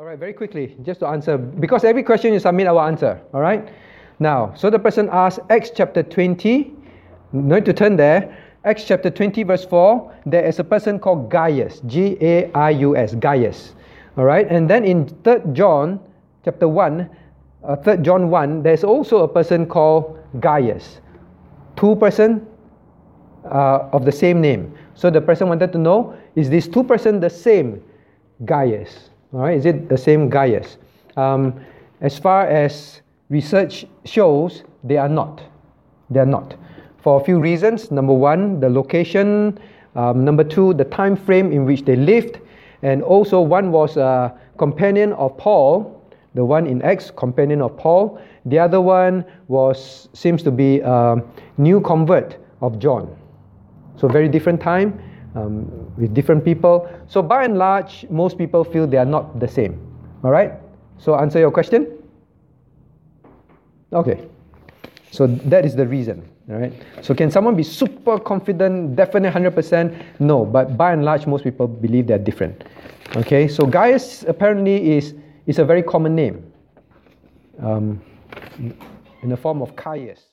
All right, very quickly, just to answer, because every question you submit, I will answer. All right? Now, so the person asked, Acts chapter 20, no to turn there. Acts chapter 20, verse 4, there is a person called Gaius, G A I U S, Gaius. All right, and then in 3 John chapter 1, uh, 3 John 1, there's also a person called Gaius. Two person uh, of the same name. So the person wanted to know, is this two person the same Gaius? All right, is it the same Gaius? Um, as far as research shows, they are not. They are not for a few reasons. Number one, the location. Um, number two, the time frame in which they lived. And also, one was a companion of Paul, the one in Acts, companion of Paul. The other one was seems to be a new convert of John. So very different time um, with different people. So by and large, most people feel they are not the same. All right. So answer your question. Okay. So that is the reason. All right. So can someone be super confident, definite 100%? No, but by and large, most people believe they're different. Okay. So Gaius apparently is is a very common name, um, in the form of Caius.